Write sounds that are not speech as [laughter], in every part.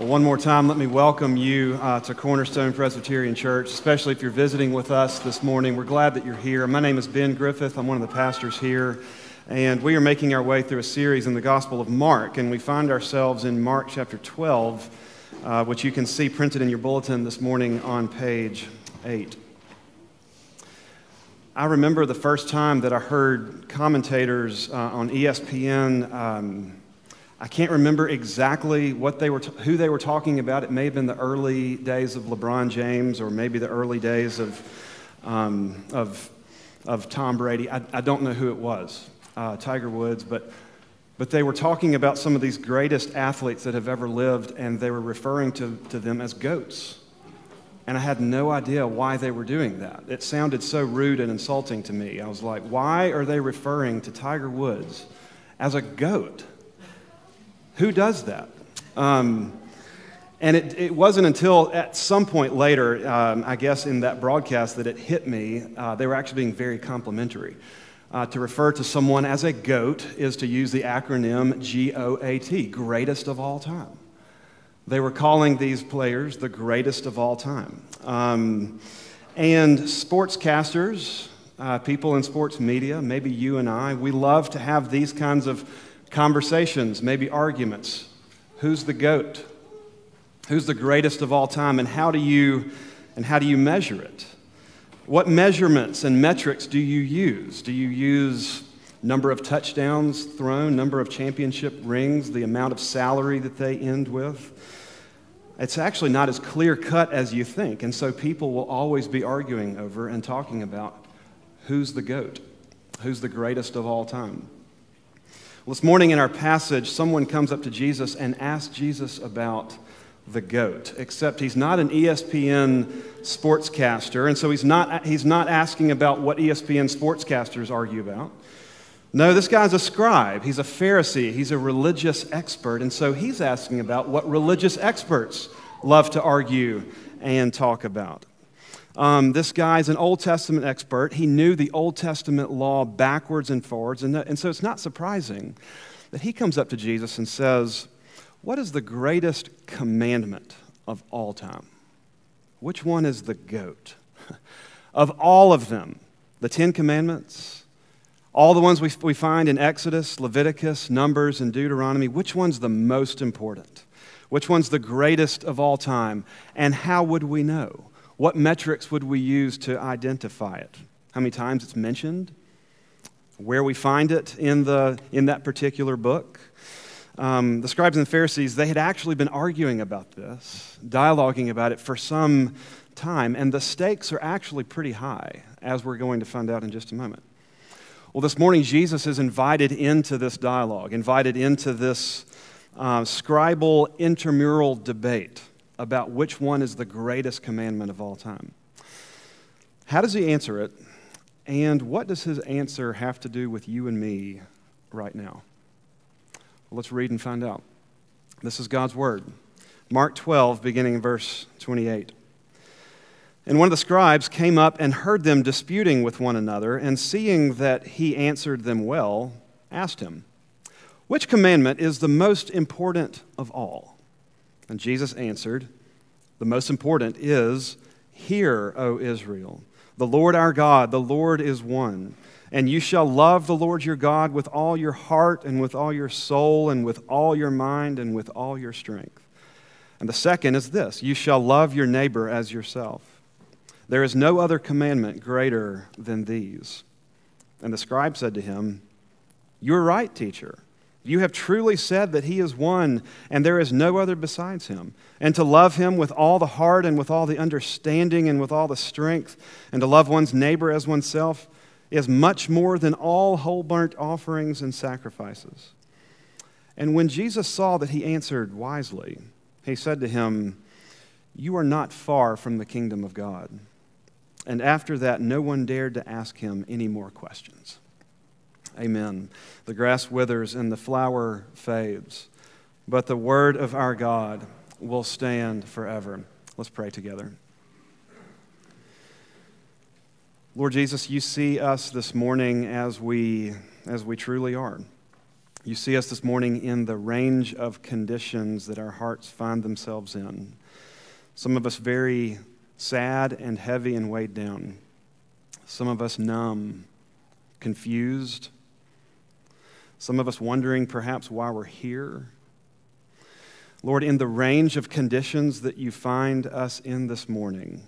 Well, one more time, let me welcome you uh, to Cornerstone Presbyterian Church, especially if you're visiting with us this morning. We're glad that you're here. My name is Ben Griffith, I'm one of the pastors here, and we are making our way through a series in the Gospel of Mark, and we find ourselves in Mark chapter 12, uh, which you can see printed in your bulletin this morning on page 8. I remember the first time that I heard commentators uh, on ESPN. Um, I can't remember exactly what they were t- who they were talking about. It may have been the early days of LeBron James or maybe the early days of, um, of, of Tom Brady. I, I, don't know who it was, uh, Tiger Woods, but, but they were talking about some of these greatest athletes that have ever lived, and they were referring to, to them as goats. And I had no idea why they were doing that. It sounded so rude and insulting to me. I was like, why are they referring to Tiger Woods as a goat? Who does that? Um, and it, it, wasn't until at some point later, um, I guess, in that broadcast that it hit me. Uh, they were actually being very complimentary. Uh, to refer to someone as a GOAT is to use the acronym G O A T, greatest of all time. They were calling these players the greatest of all time. Um, and sportscasters, uh, people in sports media, maybe you and I, we love to have these kinds of conversations, maybe arguments. Who's the goat? Who's the greatest of all time? And how do you, and how do you measure it? What measurements and metrics do you use? Do you use number of touchdowns thrown, number of championship rings, the amount of salary that they end with? It's actually not as clear cut as you think. And so people will always be arguing over and talking about who's the GOAT, who's the greatest of all time. Well, this morning in our passage, someone comes up to Jesus and asks Jesus about the goat, except he's not an ESPN sportscaster, and so he's not, he's not asking about what ESPN sportscasters argue about. No, this guy's a scribe. He's a Pharisee. He's a religious expert. And so he's asking about what religious experts love to argue and talk about. Um, this guy's an Old Testament expert. He knew the Old Testament law backwards and forwards. And, and so it's not surprising that he comes up to Jesus and says, What is the greatest commandment of all time? Which one is the goat? [laughs] of all of them, the Ten Commandments, all the ones we, we find in Exodus, Leviticus, Numbers, and Deuteronomy, which one's the most important? Which one's the greatest of all time? And how would we know? What metrics would we use to identify it? How many times it's mentioned? Where we find it in, the, in that particular book? Um, the scribes and the Pharisees, they had actually been arguing about this, dialoguing about it for some time, and the stakes are actually pretty high, as we're going to find out in just a moment. Well, this morning, Jesus is invited into this dialogue, invited into this uh, scribal intramural debate about which one is the greatest commandment of all time. How does he answer it? And what does his answer have to do with you and me right now? Well, let's read and find out. This is God's word. Mark 12, beginning in verse 28. And one of the scribes came up and heard them disputing with one another, and seeing that he answered them well, asked him, Which commandment is the most important of all? And Jesus answered, The most important is, Hear, O Israel, the Lord our God, the Lord is one. And you shall love the Lord your God with all your heart, and with all your soul, and with all your mind, and with all your strength. And the second is this you shall love your neighbor as yourself. There is no other commandment greater than these. And the scribe said to him, You are right, teacher. You have truly said that he is one, and there is no other besides him. And to love him with all the heart, and with all the understanding, and with all the strength, and to love one's neighbor as oneself is much more than all whole burnt offerings and sacrifices. And when Jesus saw that he answered wisely, he said to him, You are not far from the kingdom of God. And after that, no one dared to ask him any more questions. Amen. The grass withers and the flower fades, but the word of our God will stand forever. Let's pray together. Lord Jesus, you see us this morning as we, as we truly are. You see us this morning in the range of conditions that our hearts find themselves in. Some of us very sad and heavy and weighed down. Some of us numb, confused. Some of us wondering perhaps why we're here. Lord, in the range of conditions that you find us in this morning,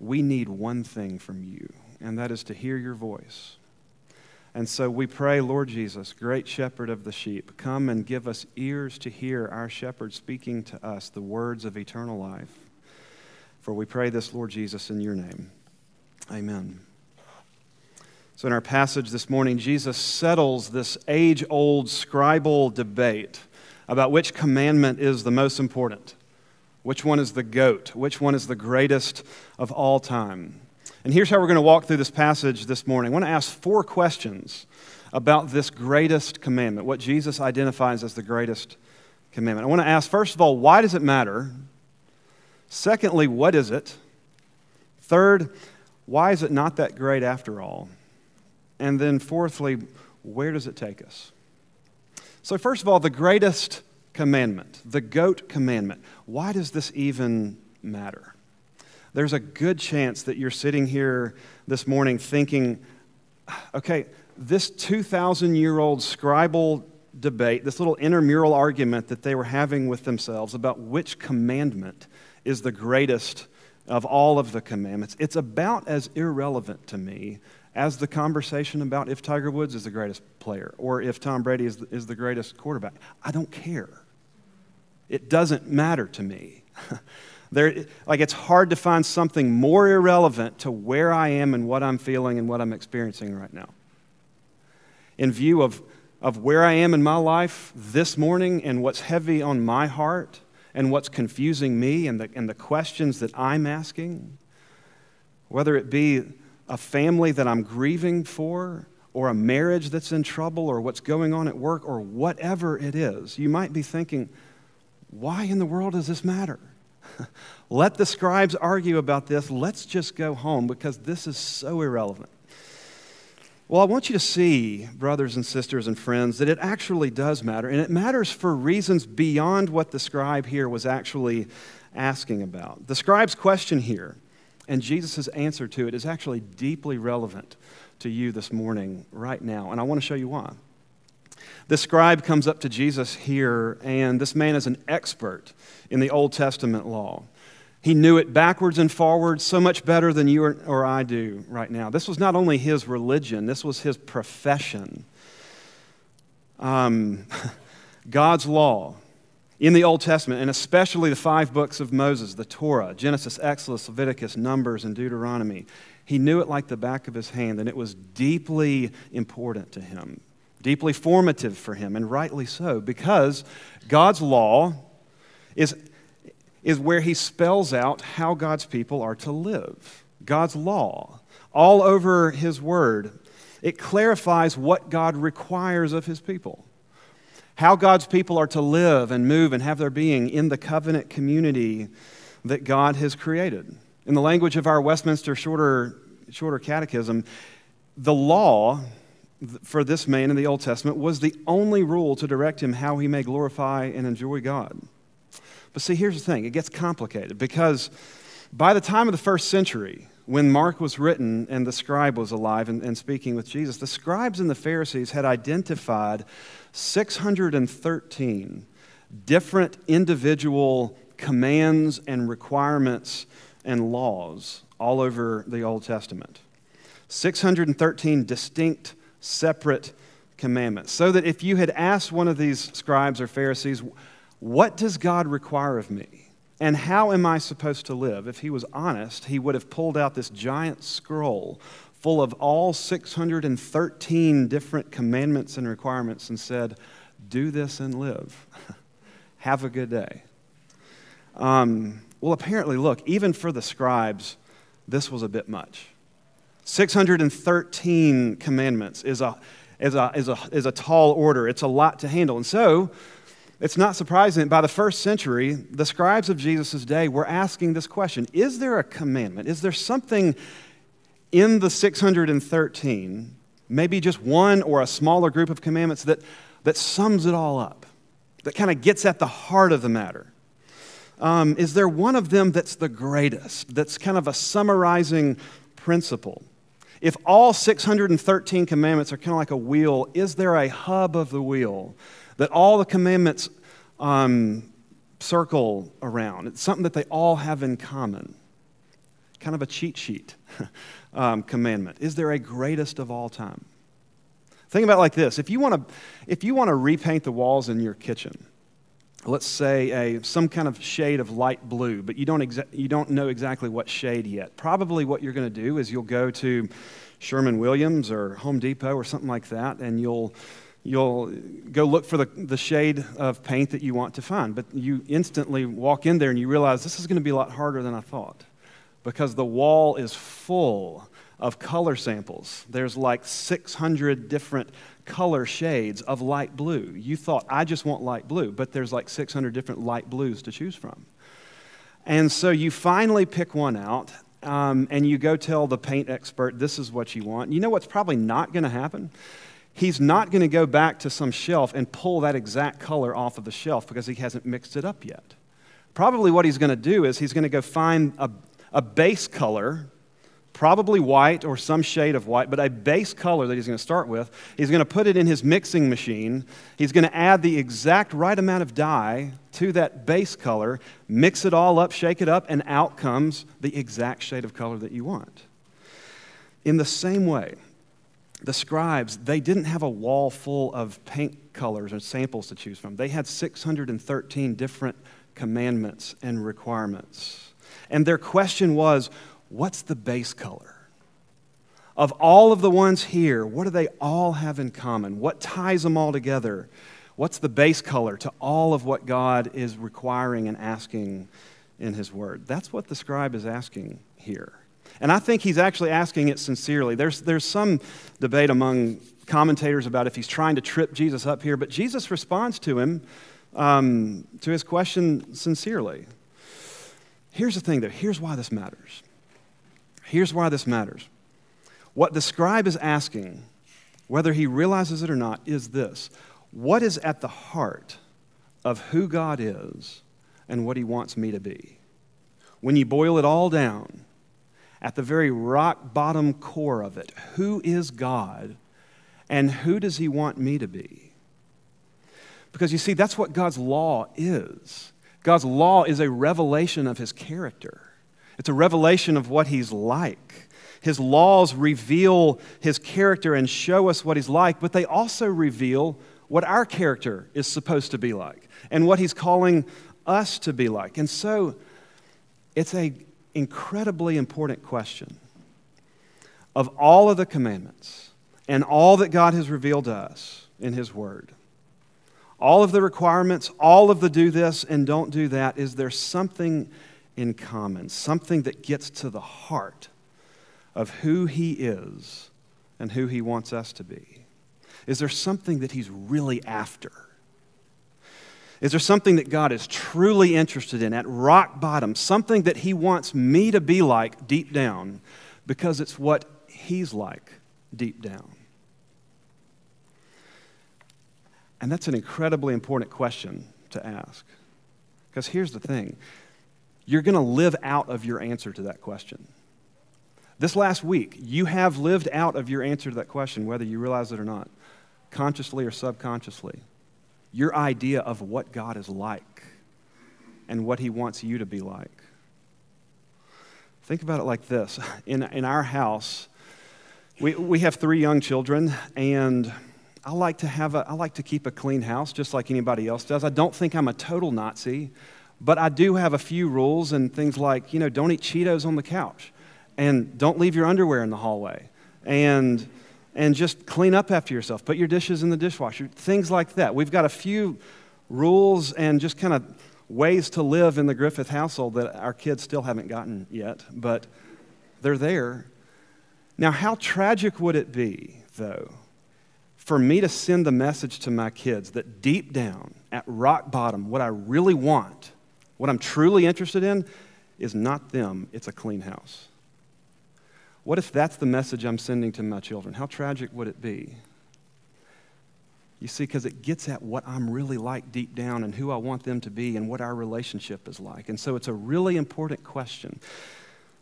we need one thing from you, and that is to hear your voice. And so we pray, Lord Jesus, great shepherd of the sheep, come and give us ears to hear our shepherd speaking to us the words of eternal life. For we pray this, Lord Jesus, in your name. Amen. So, in our passage this morning, Jesus settles this age old scribal debate about which commandment is the most important, which one is the goat, which one is the greatest of all time. And here's how we're going to walk through this passage this morning. I want to ask four questions about this greatest commandment, what Jesus identifies as the greatest commandment. I want to ask, first of all, why does it matter? Secondly, what is it? Third, why is it not that great after all? And then fourthly, where does it take us? So, first of all, the greatest commandment, the goat commandment. Why does this even matter? there's a good chance that you're sitting here this morning thinking, okay, this 2,000 year old scribal debate, this little intramural argument that they were having with themselves about which commandment is the greatest of all of the commandments, it's about as irrelevant to me as the conversation about if Tiger Woods is the greatest player or if Tom Brady is the, is the greatest quarterback. I don't care. It doesn't matter to me. [laughs] There, like it's hard to find something more irrelevant to where I am and what I'm feeling and what I'm experiencing right now. In view of, of where I am in my life this morning and what's heavy on my heart and what's confusing me and the, and the questions that I'm asking, whether it be a family that I'm grieving for, or a marriage that's in trouble, or what's going on at work, or whatever it is, you might be thinking, why in the world does this matter? [laughs] Let the scribes argue about this. Let's just go home because this is so irrelevant. Well, I want you to see, brothers and sisters and friends, that it actually does matter. And it matters for reasons beyond what the scribe here was actually asking about. The scribe's question here and Jesus' answer to it is actually deeply relevant to you this morning, right now. And I want to show you why. The scribe comes up to Jesus here, and this man is an expert in the Old Testament law. He knew it backwards and forwards so much better than you or I do right now. This was not only his religion, this was his profession. Um, [laughs] God's law in the Old Testament, and especially the five books of Moses, the Torah, Genesis, Exodus, Leviticus, Numbers, and Deuteronomy. He knew it like the back of his hand, and it was deeply important to him deeply formative for him, and rightly so, because God's law is, is where he spells out how God's people are to live. God's law, all over his word, it clarifies what God requires of his people. How God's people are to live and move and have their being in the covenant community that God has created. In the language of our Westminster Shorter, Shorter Catechism, the law for this man in the Old Testament was the only rule to direct him how he may glorify and enjoy God. But see, here's the thing it gets complicated because by the time of the first century, when Mark was written and the scribe was alive and, and speaking with Jesus, the scribes and the Pharisees had identified 613 different individual commands and requirements and laws all over the Old Testament. 613 distinct separate commandments. So that if you had asked one of these scribes or Pharisees, What does God require of me? And how am I supposed to live? If he was honest, he would have pulled out this giant scroll full of all 613 different commandments and requirements and said, Do this and live. [laughs] have a good day. Um, well, apparently, look, even for the scribes, this was a bit much. 613 commandments is a, is, a, is, a, is a tall order. It's a lot to handle. And so, it's not surprising that by the first century, the scribes of Jesus' day were asking this question Is there a commandment? Is there something in the 613, maybe just one or a smaller group of commandments, that that sums it all up, that kind of gets at the heart of the matter? Um, is there one of them that's the greatest, that's kind of a summarizing principle? If all 613 commandments are kind of like a wheel, is there a hub of the wheel that all the commandments um, circle around? It's something that they all have in common. Kind of a cheat sheet [laughs] um, commandment. Is there a greatest of all time? Think about like this if you want to, if you want to repaint the walls in your kitchen, let's say a, some kind of shade of light blue, but you don't, exa- you don't know exactly what shade yet. Probably what you're going to do is you'll go to Sherwin Williams or Home Depot or something like that, and you'll, you'll go look for the, the shade of paint that you want to find. But you instantly walk in there and you realize this is going to be a lot harder than I thought because the wall is full of color samples. There's like 600 different color shades of light blue. You thought, I just want light blue, but there's like 600 different light blues to choose from. And so you finally pick one out, um, and you go tell the paint expert, this is what you want. You know what's probably not going to happen? He's not going to go back to some shelf and pull that exact color off of the shelf because he hasn't mixed it up yet. Probably what he's going to do is he's going to go find a, a base color probably white or some shade of white, but a base color that he's going to start with. He's going to put it in his mixing machine. He's going to add the exact right amount of dye to that base color, mix it all up, shake it up, and out comes the exact shade of color that you want. In the same way, the scribes, they didn't have a wall full of paint colors or samples to choose from. They had 613 different commandments and requirements. And their question was, what's the base color? Of all of the ones here, what do they all have in common? What ties them all together? What's the base color to all of what God is requiring and asking in His Word? That's what the scribe is asking here. And I think he's actually asking it sincerely. There's, there's some debate among commentators about if he's trying to trip Jesus up here, but Jesus responds to him, um, to his question sincerely. Here's the thing, though. Here's why this matters. Here's why this matters. What the scribe is asking, whether he realizes it or not, is this What is at the heart of who God is and what he wants me to be? When you boil it all down, at the very rock bottom core of it, who is God and who does he want me to be? Because you see, that's what God's law is. God's law is a revelation of his character. It's a revelation of what he's like. His laws reveal his character and show us what he's like, but they also reveal what our character is supposed to be like and what he's calling us to be like. And so it's an incredibly important question. Of all of the commandments and all that God has revealed to us in his word, all of the requirements, all of the do this and don't do that, is there something in common, something that gets to the heart of who He is and who He wants us to be? Is there something that He's really after? Is there something that God is truly interested in at rock bottom? Something that He wants me to be like deep down because it's what He's like deep down? And that's an incredibly important question to ask. Because here's the thing you're going to live out of your answer to that question. This last week, you have lived out of your answer to that question, whether you realize it or not, consciously or subconsciously. Your idea of what God is like and what He wants you to be like. Think about it like this in, in our house, we, we have three young children, and I like, to have a, I like to keep a clean house just like anybody else does. I don't think I'm a total Nazi. But I do have a few rules and things like, you know, don't eat Cheetos on the couch and don't leave your underwear in the hallway and, and just clean up after yourself. Put your dishes in the dishwasher, things like that. We've got a few rules and just kind of ways to live in the Griffith household that our kids still haven't gotten yet, but they're there. Now, how tragic would it be, though, for me to send the message to my kids that deep down, at rock bottom, what I really want what I'm truly interested in is not them, it's a clean house. What if that's the message I'm sending to my children? How tragic would it be? You see, because it gets at what I'm really like deep down and who I want them to be and what our relationship is like. And so it's a really important question.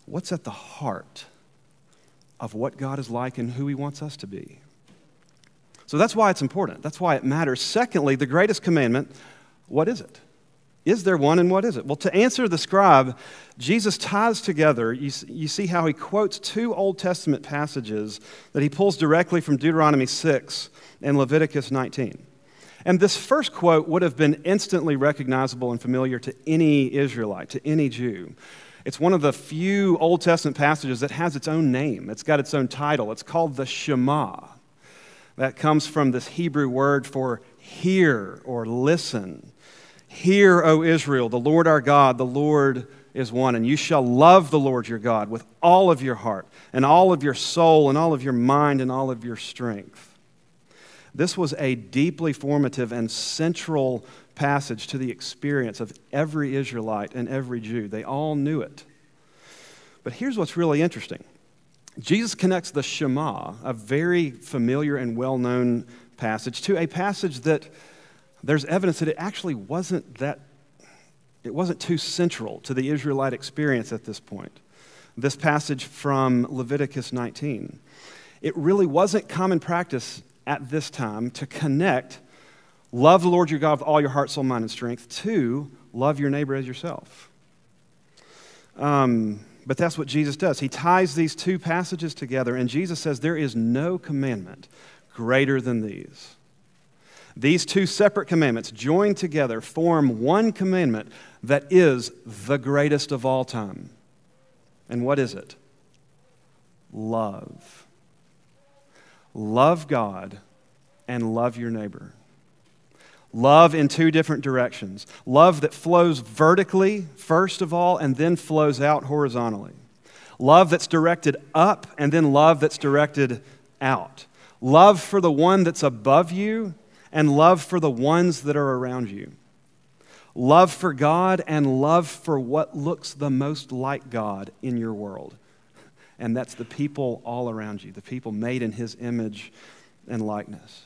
What's at the heart of what God is like and who He wants us to be? So that's why it's important. That's why it matters. Secondly, the greatest commandment what is it? Is there one and what is it? Well, to answer the scribe, Jesus ties together, you, you see how he quotes two Old Testament passages that he pulls directly from Deuteronomy 6 and Leviticus 19. And this first quote would have been instantly recognizable and familiar to any Israelite, to any Jew. It's one of the few Old Testament passages that has its own name, it's got its own title. It's called the Shema. That comes from this Hebrew word for hear or listen. Hear, O Israel, the Lord our God, the Lord is one. And you shall love the Lord your God with all of your heart, and all of your soul, and all of your mind, and all of your strength. This was a deeply formative and central passage to the experience of every Israelite and every Jew. They all knew it. But here's what's really interesting Jesus connects the Shema, a very familiar and well known passage, to a passage that there's evidence that it actually wasn't that, it wasn't too central to the Israelite experience at this point. This passage from Leviticus 19. It really wasn't common practice at this time to connect love the Lord your God with all your heart, soul, mind, and strength to love your neighbor as yourself. Um, but that's what Jesus does. He ties these two passages together, and Jesus says there is no commandment greater than these these two separate commandments, joined together, form one commandment that is the greatest of all time. And what is it? Love. Love God and love your neighbor. Love in two different directions. Love that flows vertically, first of all, and then flows out horizontally. Love that's directed up, and then love that's directed out. Love for the one that's above you, and love for the ones that are around you. Love for God and love for what looks the most like God in your world. And that's the people all around you, the people made in His image and likeness.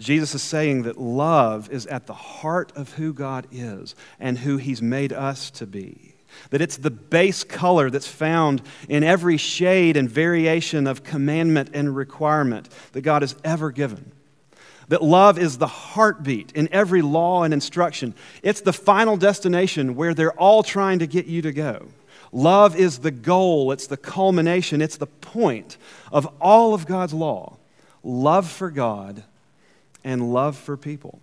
Jesus is saying that love is at the heart of who God is and who He's made us to be. That it's the base color that's found in every shade and variation of commandment and requirement that God has ever given that love is the heartbeat in every law and instruction. It's the final destination where they're all trying to get you to go. Love is the goal, it's the culmination, it's the point of all of God's law love for God and love for people.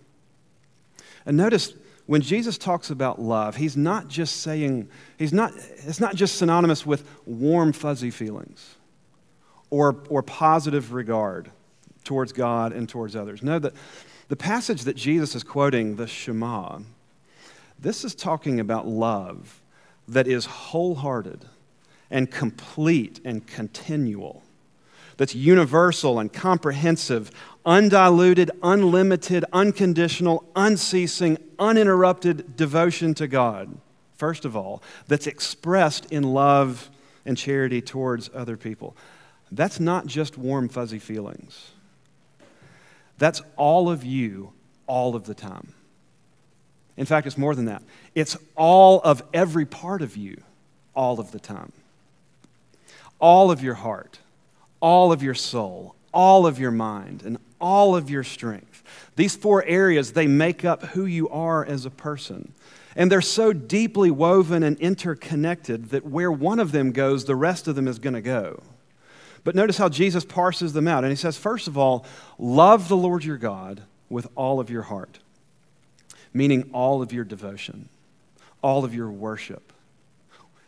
And notice when Jesus talks about love, he's not just saying, he's not, it's not just synonymous with warm, fuzzy feelings or, or positive regard towards God and towards others. No, the, the passage that Jesus is quoting, the Shema, this is talking about love that is wholehearted and complete and continual, that's universal and comprehensive, undiluted, unlimited, unconditional, unceasing, uninterrupted devotion to God, first of all, that's expressed in love and charity towards other people. That's not just warm, fuzzy feelings. That's all of you all of the time. In fact, it's more than that. It's all of every part of you all of the time. All of your heart, all of your soul, all of your mind, and all of your strength. These four areas, they make up who you are as a person. And they're so deeply woven and interconnected that where one of them goes, the rest of them is going to go. But notice how Jesus parses them out. And he says, first of all, love the Lord your God with all of your heart, meaning all of your devotion, all of your worship.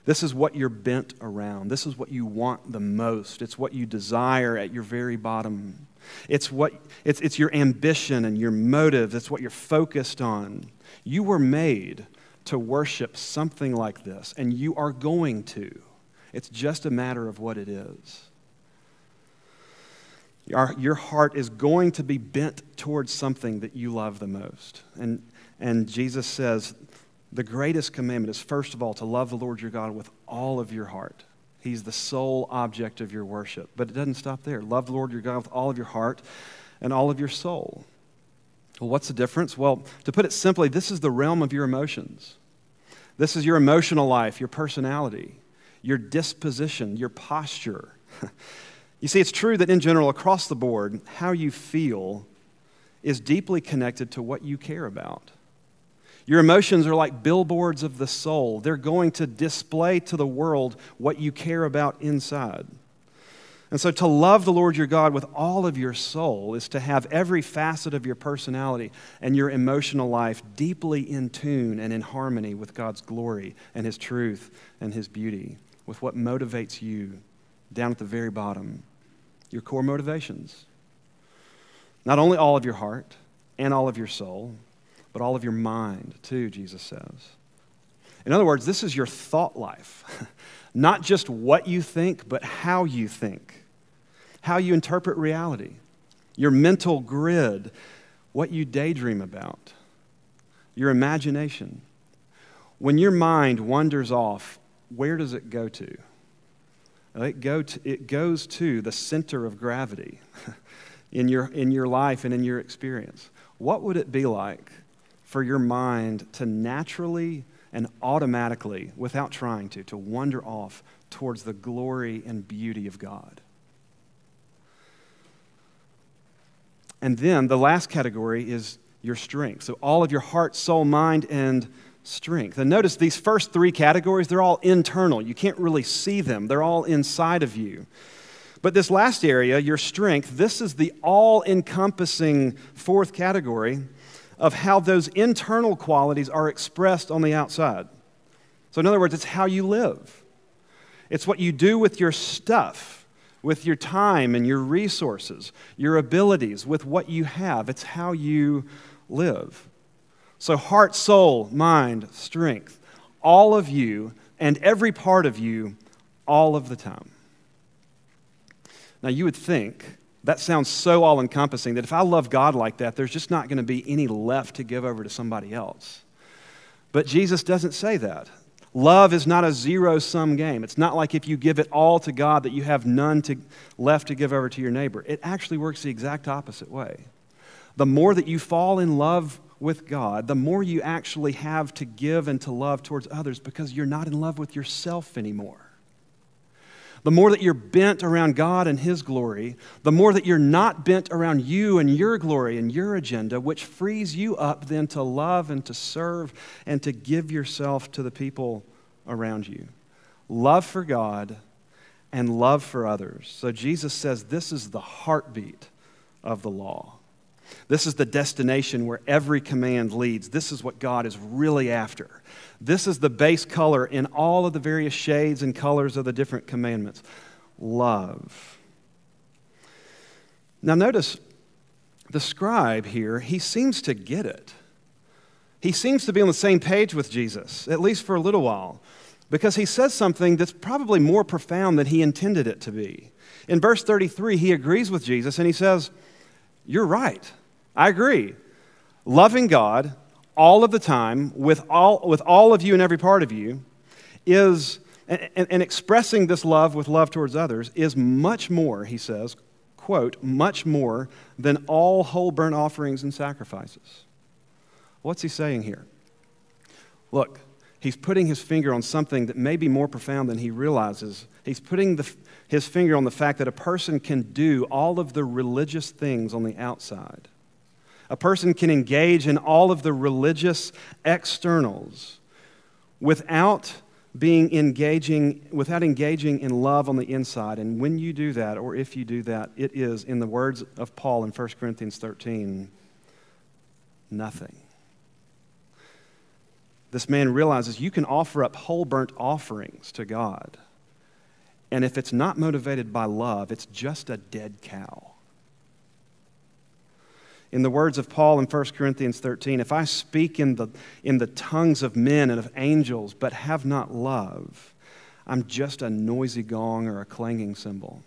This is what you're bent around. This is what you want the most. It's what you desire at your very bottom. It's, what, it's, it's your ambition and your motive. It's what you're focused on. You were made to worship something like this, and you are going to. It's just a matter of what it is. Our, your heart is going to be bent towards something that you love the most. And, and Jesus says the greatest commandment is, first of all, to love the Lord your God with all of your heart. He's the sole object of your worship. But it doesn't stop there. Love the Lord your God with all of your heart and all of your soul. Well, what's the difference? Well, to put it simply, this is the realm of your emotions. This is your emotional life, your personality, your disposition, your posture. [laughs] you see, it's true that in general, across the board, how you feel is deeply connected to what you care about. Your emotions are like billboards of the soul. They're going to display to the world what you care about inside. And so, to love the Lord your God with all of your soul is to have every facet of your personality and your emotional life deeply in tune and in harmony with God's glory and His truth and His beauty, with what motivates you down at the very bottom, your core motivations. Not only all of your heart and all of your soul, but all of your mind, too, Jesus says. In other words, this is your thought life. [laughs] Not just what you think, but how you think, how you interpret reality, your mental grid, what you daydream about, your imagination. When your mind wanders off, where does it go to? It, go to, it goes to the center of gravity [laughs] in your, in your life and in your experience. What would it be like for your mind to naturally and automatically, without trying to, to wander off towards the glory and beauty of God? And then the last category is your strength. So all of your heart, soul, mind, and strength. And notice these first three categories, they're all internal. You can't really see them, they're all inside of you. But this last area, your strength, this is the all encompassing fourth category of how those internal qualities are expressed on the outside. So, in other words, it's how you live, it's what you do with your stuff, with your time and your resources, your abilities, with what you have. It's how you live. So, heart, soul, mind, strength, all of you and every part of you, all of the time. Now, you would think that sounds so all encompassing that if I love God like that, there's just not going to be any left to give over to somebody else. But Jesus doesn't say that. Love is not a zero sum game. It's not like if you give it all to God that you have none to, left to give over to your neighbor. It actually works the exact opposite way. The more that you fall in love with God, the more you actually have to give and to love towards others because you're not in love with yourself anymore the more that you're bent around God and His glory, the more that you're not bent around you and your glory and your agenda, which frees you up then to love and to serve and to give yourself to the people around you. Love for God and love for others. So Jesus says this is the heartbeat of the law. This is the destination where every command leads. This is what God is really after. This is the base color in all of the various shades and colors of the different commandments love. Now, notice the scribe here, he seems to get it. He seems to be on the same page with Jesus, at least for a little while, because he says something that's probably more profound than he intended it to be. In verse 33, he agrees with Jesus and he says, You're right. I agree. Loving God all of the time with all, with all of you and every part of you is, and, and expressing this love with love towards others is much more, he says, quote, much more than all whole burnt offerings and sacrifices. What's he saying here? Look, he's putting his finger on something that may be more profound than he realizes. He's putting the, his finger on the fact that a person can do all of the religious things on the outside a person can engage in all of the religious externals without being engaging without engaging in love on the inside. And when you do that or if you do that it is in the words of paul in 1 corinthians 13 nothing. This man realizes you can offer up whole burnt offerings to god and if it's not motivated by love it's just a dead cow in the words of Paul in 1 Corinthians 13, if I speak in the, in the tongues of men and of angels, but have not love, I'm just a noisy gong or a clanging cymbal.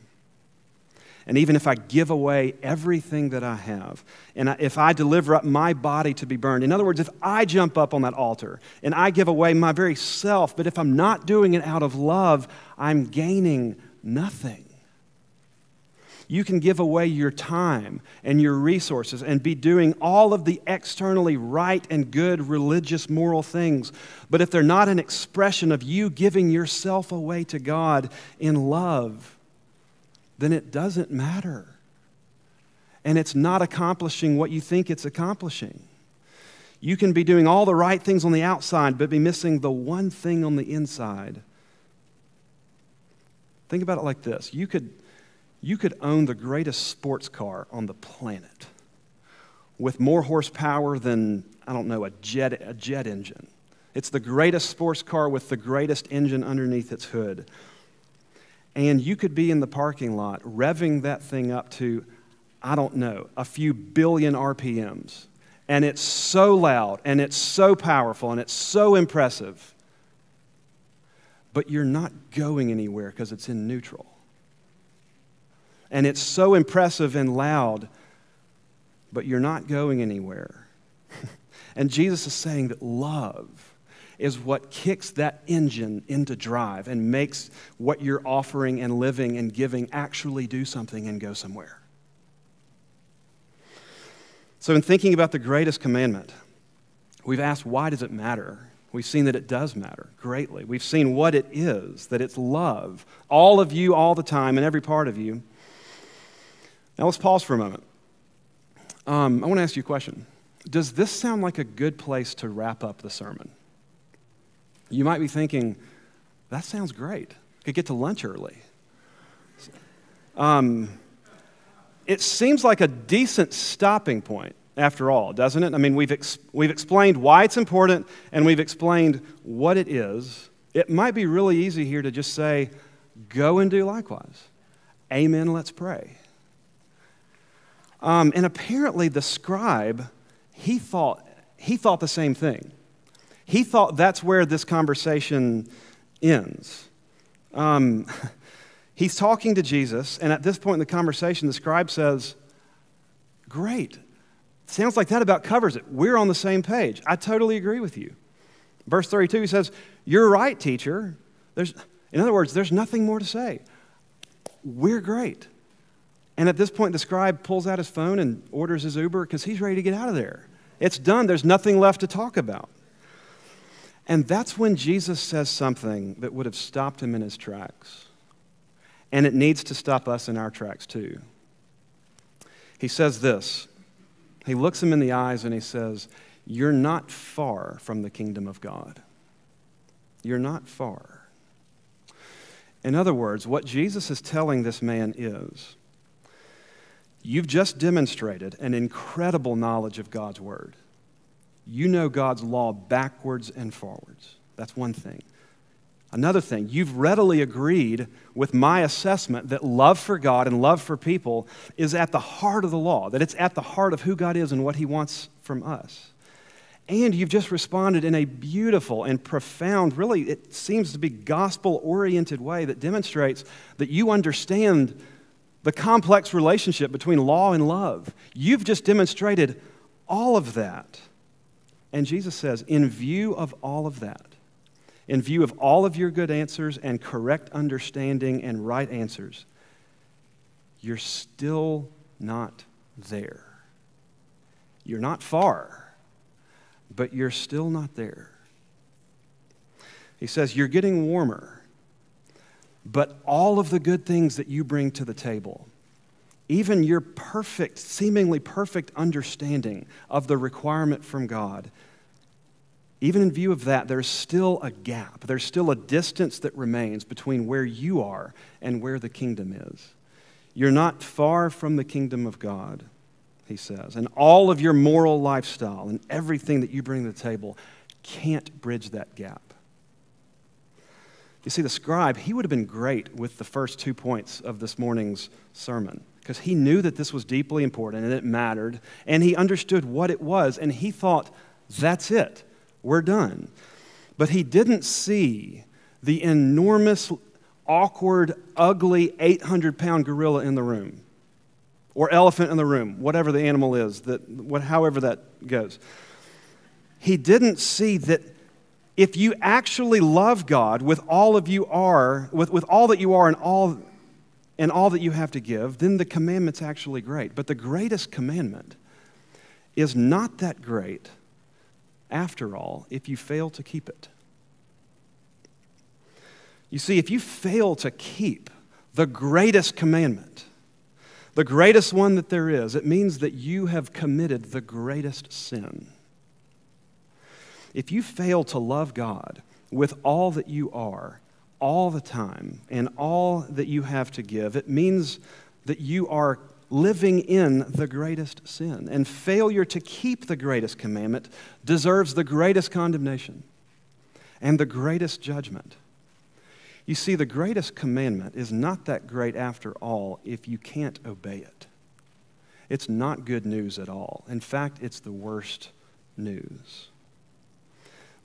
And even if I give away everything that I have, and if I deliver up my body to be burned, in other words, if I jump up on that altar and I give away my very self, but if I'm not doing it out of love, I'm gaining nothing. You can give away your time and your resources and be doing all of the externally right and good religious moral things. But if they're not an expression of you giving yourself away to God in love, then it doesn't matter. And it's not accomplishing what you think it's accomplishing. You can be doing all the right things on the outside, but be missing the one thing on the inside. Think about it like this you could, you could own the greatest sports car on the planet with more horsepower than, I don't know, a jet, a jet engine. It's the greatest sports car with the greatest engine underneath its hood. And you could be in the parking lot revving that thing up to, I don't know, a few billion RPMs. And it's so loud and it's so powerful and it's so impressive. But you're not going anywhere because it's in neutral. And it's so impressive and loud, but you're not going anywhere. [laughs] and Jesus is saying that love is what kicks that engine into drive and makes what you're offering and living and giving actually do something and go somewhere. So, in thinking about the greatest commandment, we've asked why does it matter? We've seen that it does matter greatly. We've seen what it is, that it's love. All of you, all the time, and every part of you. Now, let's pause for a moment. Um, I want to ask you a question. Does this sound like a good place to wrap up the sermon? You might be thinking, that sounds great. Could get to lunch early. Um, it seems like a decent stopping point after all, doesn't it? I mean, we've, ex- we've explained why it's important and we've explained what it is. It might be really easy here to just say, go and do likewise. Amen, let's pray. Um, and apparently, the scribe, he thought, he thought the same thing. He thought that's where this conversation ends. Um, [laughs] He's talking to Jesus, and at this point in the conversation, the scribe says, Great. Sounds like that about covers it. We're on the same page. I totally agree with you. Verse 32, he says, You're right, teacher. There's, in other words, there's nothing more to say. We're great. And at this point, the scribe pulls out his phone and orders his Uber because he's ready to get out of there. It's done, there's nothing left to talk about. And that's when Jesus says something that would have stopped him in his tracks. And it needs to stop us in our tracks too. He says this He looks him in the eyes and he says, You're not far from the kingdom of God. You're not far. In other words, what Jesus is telling this man is, You've just demonstrated an incredible knowledge of God's word. You know God's law backwards and forwards. That's one thing. Another thing, you've readily agreed with my assessment that love for God and love for people is at the heart of the law, that it's at the heart of who God is and what He wants from us. And you've just responded in a beautiful and profound, really, it seems to be gospel oriented way that demonstrates that you understand the complex relationship between law and love. You've just demonstrated all of that. And Jesus says, in view of all of that, in view of all of your good answers and correct understanding and right answers, you're still not there. You're not far, but you're still not there. He says, You're getting warmer, but all of the good things that you bring to the table, even your perfect, seemingly perfect understanding of the requirement from God, even in view of that, there's still a gap. There's still a distance that remains between where you are and where the kingdom is. You're not far from the kingdom of God, he says. And all of your moral lifestyle and everything that you bring to the table can't bridge that gap. You see, the scribe, he would have been great with the first two points of this morning's sermon because he knew that this was deeply important and it mattered, and he understood what it was, and he thought, that's it. We're done. But he didn't see the enormous, awkward, ugly 800 pound gorilla in the room or elephant in the room, whatever the animal is, that, what, however that goes. He didn't see that if you actually love God with all of you are, with, with all that you are and all and all that you have to give, then the commandment's actually great. But the greatest commandment is not that great, after all, if you fail to keep it. You see, if you fail to keep the greatest commandment, the greatest one that there is, it means that you have committed the greatest sin. If you fail to love God with all that you are, all the time, and all that you have to give, it means that you are living in the greatest sin. And failure to keep the greatest commandment deserves the greatest condemnation and the greatest judgment. You see, the greatest commandment is not that great after all if you can't obey it. It's not good news at all. In fact, it's the worst news.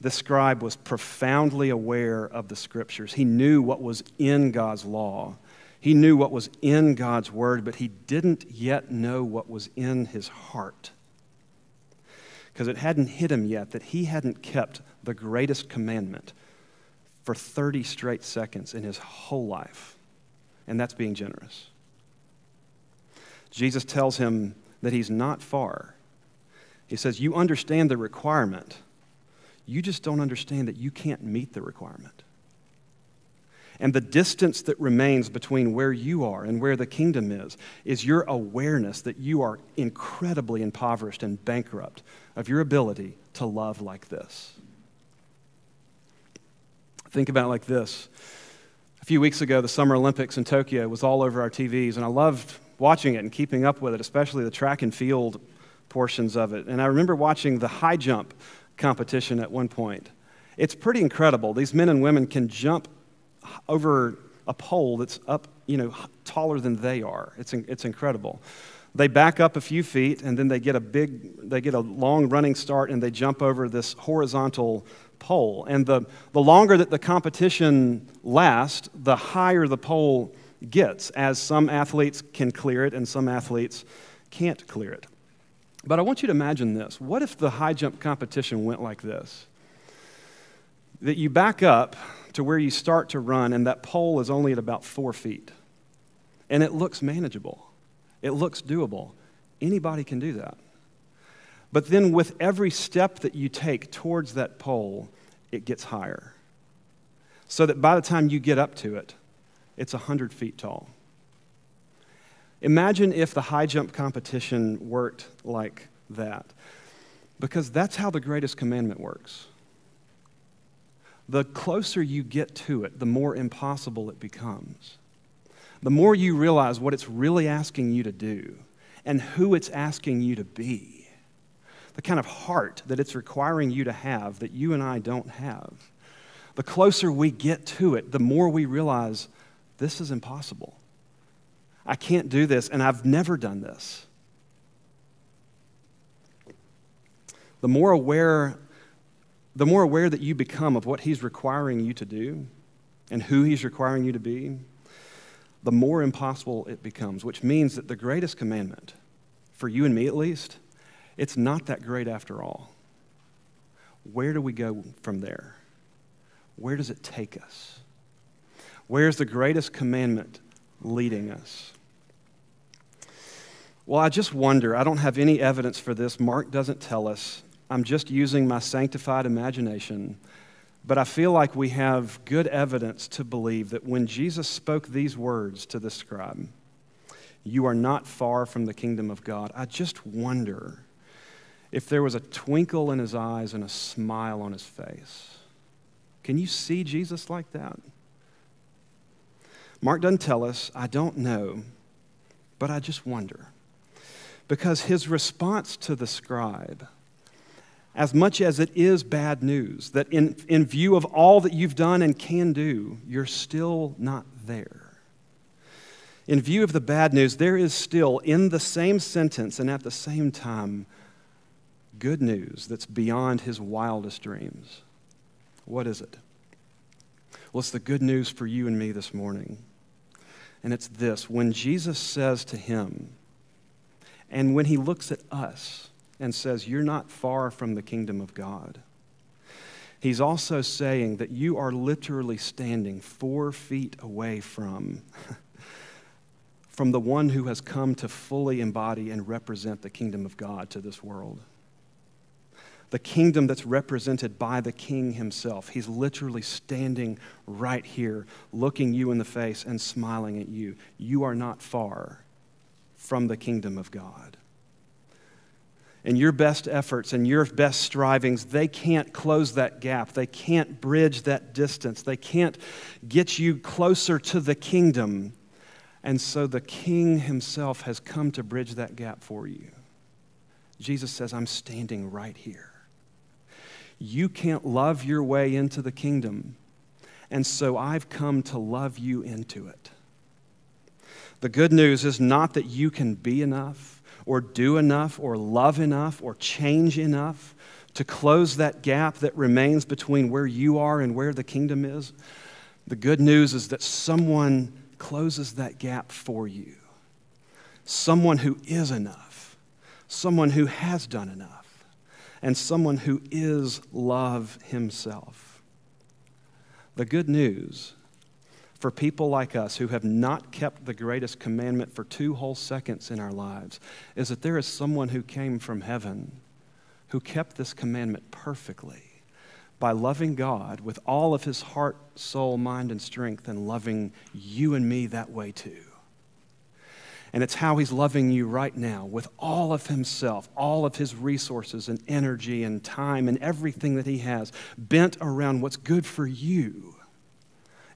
The scribe was profoundly aware of the scriptures. He knew what was in God's law. He knew what was in God's word, but he didn't yet know what was in his heart. Because it hadn't hit him yet that he hadn't kept the greatest commandment for 30 straight seconds in his whole life. And that's being generous. Jesus tells him that he's not far. He says, You understand the requirement, you just don't understand that you can't meet the requirement. And the distance that remains between where you are and where the kingdom is, is your awareness that you are incredibly impoverished and bankrupt of your ability to love like this. Think about it like this. A few weeks ago, the Summer Olympics in Tokyo was all over our TVs, and I loved watching it and keeping up with it, especially the track and field portions of it. And I remember watching the high jump competition at one point. It's pretty incredible. These men and women can jump over a pole that's up, you know, taller than they are. It's, it's incredible. They back up a few feet and then they get a big, they get a long running start and they jump over this horizontal pole. And the, the longer that the competition lasts, the higher the pole gets, as some athletes can clear it and some athletes can't clear it. But I want you to imagine this. What if the high jump competition went like this? That you back up to where you start to run, and that pole is only at about four feet. And it looks manageable, it looks doable. Anybody can do that. But then, with every step that you take towards that pole, it gets higher. So that by the time you get up to it, it's 100 feet tall. Imagine if the high jump competition worked like that, because that's how the greatest commandment works. The closer you get to it, the more impossible it becomes. The more you realize what it's really asking you to do and who it's asking you to be the kind of heart that it's requiring you to have that you and I don't have. The closer we get to it, the more we realize this is impossible. I can't do this, and I've never done this. The more aware, the more aware that you become of what He's requiring you to do and who He's requiring you to be, the more impossible it becomes, which means that the greatest commandment, for you and me at least, it's not that great after all. Where do we go from there? Where does it take us? Where's the greatest commandment leading us? Well, I just wonder. I don't have any evidence for this. Mark doesn't tell us. I'm just using my sanctified imagination. But I feel like we have good evidence to believe that when Jesus spoke these words to the scribe, you are not far from the kingdom of God, I just wonder if there was a twinkle in his eyes and a smile on his face. Can you see Jesus like that? Mark doesn't tell us. I don't know, but I just wonder. Because his response to the scribe, as much as it is bad news, that in, in view of all that you've done and can do, you're still not there. In view of the bad news, there is still, in the same sentence and at the same time, good news that's beyond his wildest dreams. What is it? Well, it's the good news for you and me this morning. And it's this when Jesus says to him, and when he looks at us and says, You're not far from the kingdom of God, he's also saying that you are literally standing four feet away from [laughs] from the one who has come to fully embody and represent the kingdom of God to this world. The kingdom that's represented by the king himself. He's literally standing right here, looking you in the face and smiling at you. You are not far from the kingdom of God and your best efforts and your best strivings, they can't close that gap. They can't bridge that distance. They can't get you closer to the kingdom. And so the king himself has come to bridge that gap for you. Jesus says, I'm standing right here. You can't love your way into the kingdom. And so I've come to love you into it. The good news is not that you can be enough or do enough or love enough or change enough to close that gap that remains between where you are and where the kingdom is. The good news is that someone closes that gap for you. Someone who is enough, someone who has done enough, and someone who is love himself. The good news for people like us who have not kept the greatest commandment for two whole seconds in our lives is that there is someone who came from heaven who kept this commandment perfectly by loving God with all of his heart, soul, mind, and strength, and loving you and me that way too. And it's how he's loving you right now with all of himself, all of his resources and energy and time and everything that he has bent around what's good for you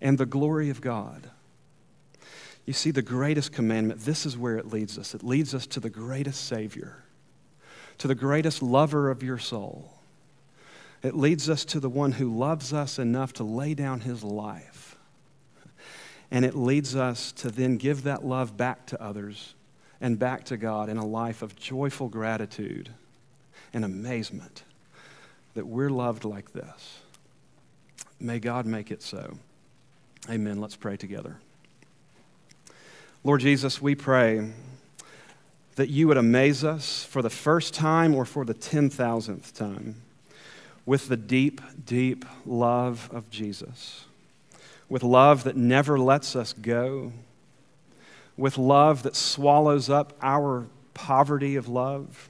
and the glory of God. You see, the greatest commandment, this is where it leads us. It leads us to the greatest Savior, to the greatest lover of your soul. It leads us to the one who loves us enough to lay down his life. And it leads us to then give that love back to others and back to God in a life of joyful gratitude and amazement that we're loved like this. May God make it so. Amen. Let's pray together. Lord Jesus, we pray that you would amaze us for the first time or for the 10,000th time with the deep, deep love of Jesus, with love that never lets us go, with love that swallows up our poverty of love,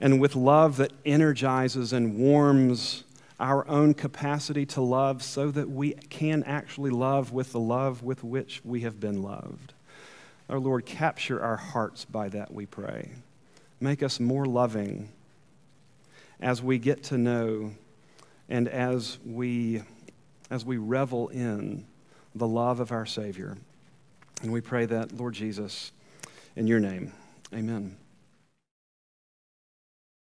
and with love that energizes and warms our own capacity to love so that we can actually love with the love with which we have been loved. Our Lord, capture our hearts by that, we pray. Make us more loving as we get to know and as we, as we revel in the love of our Savior. And we pray that, Lord Jesus, in your name. Amen.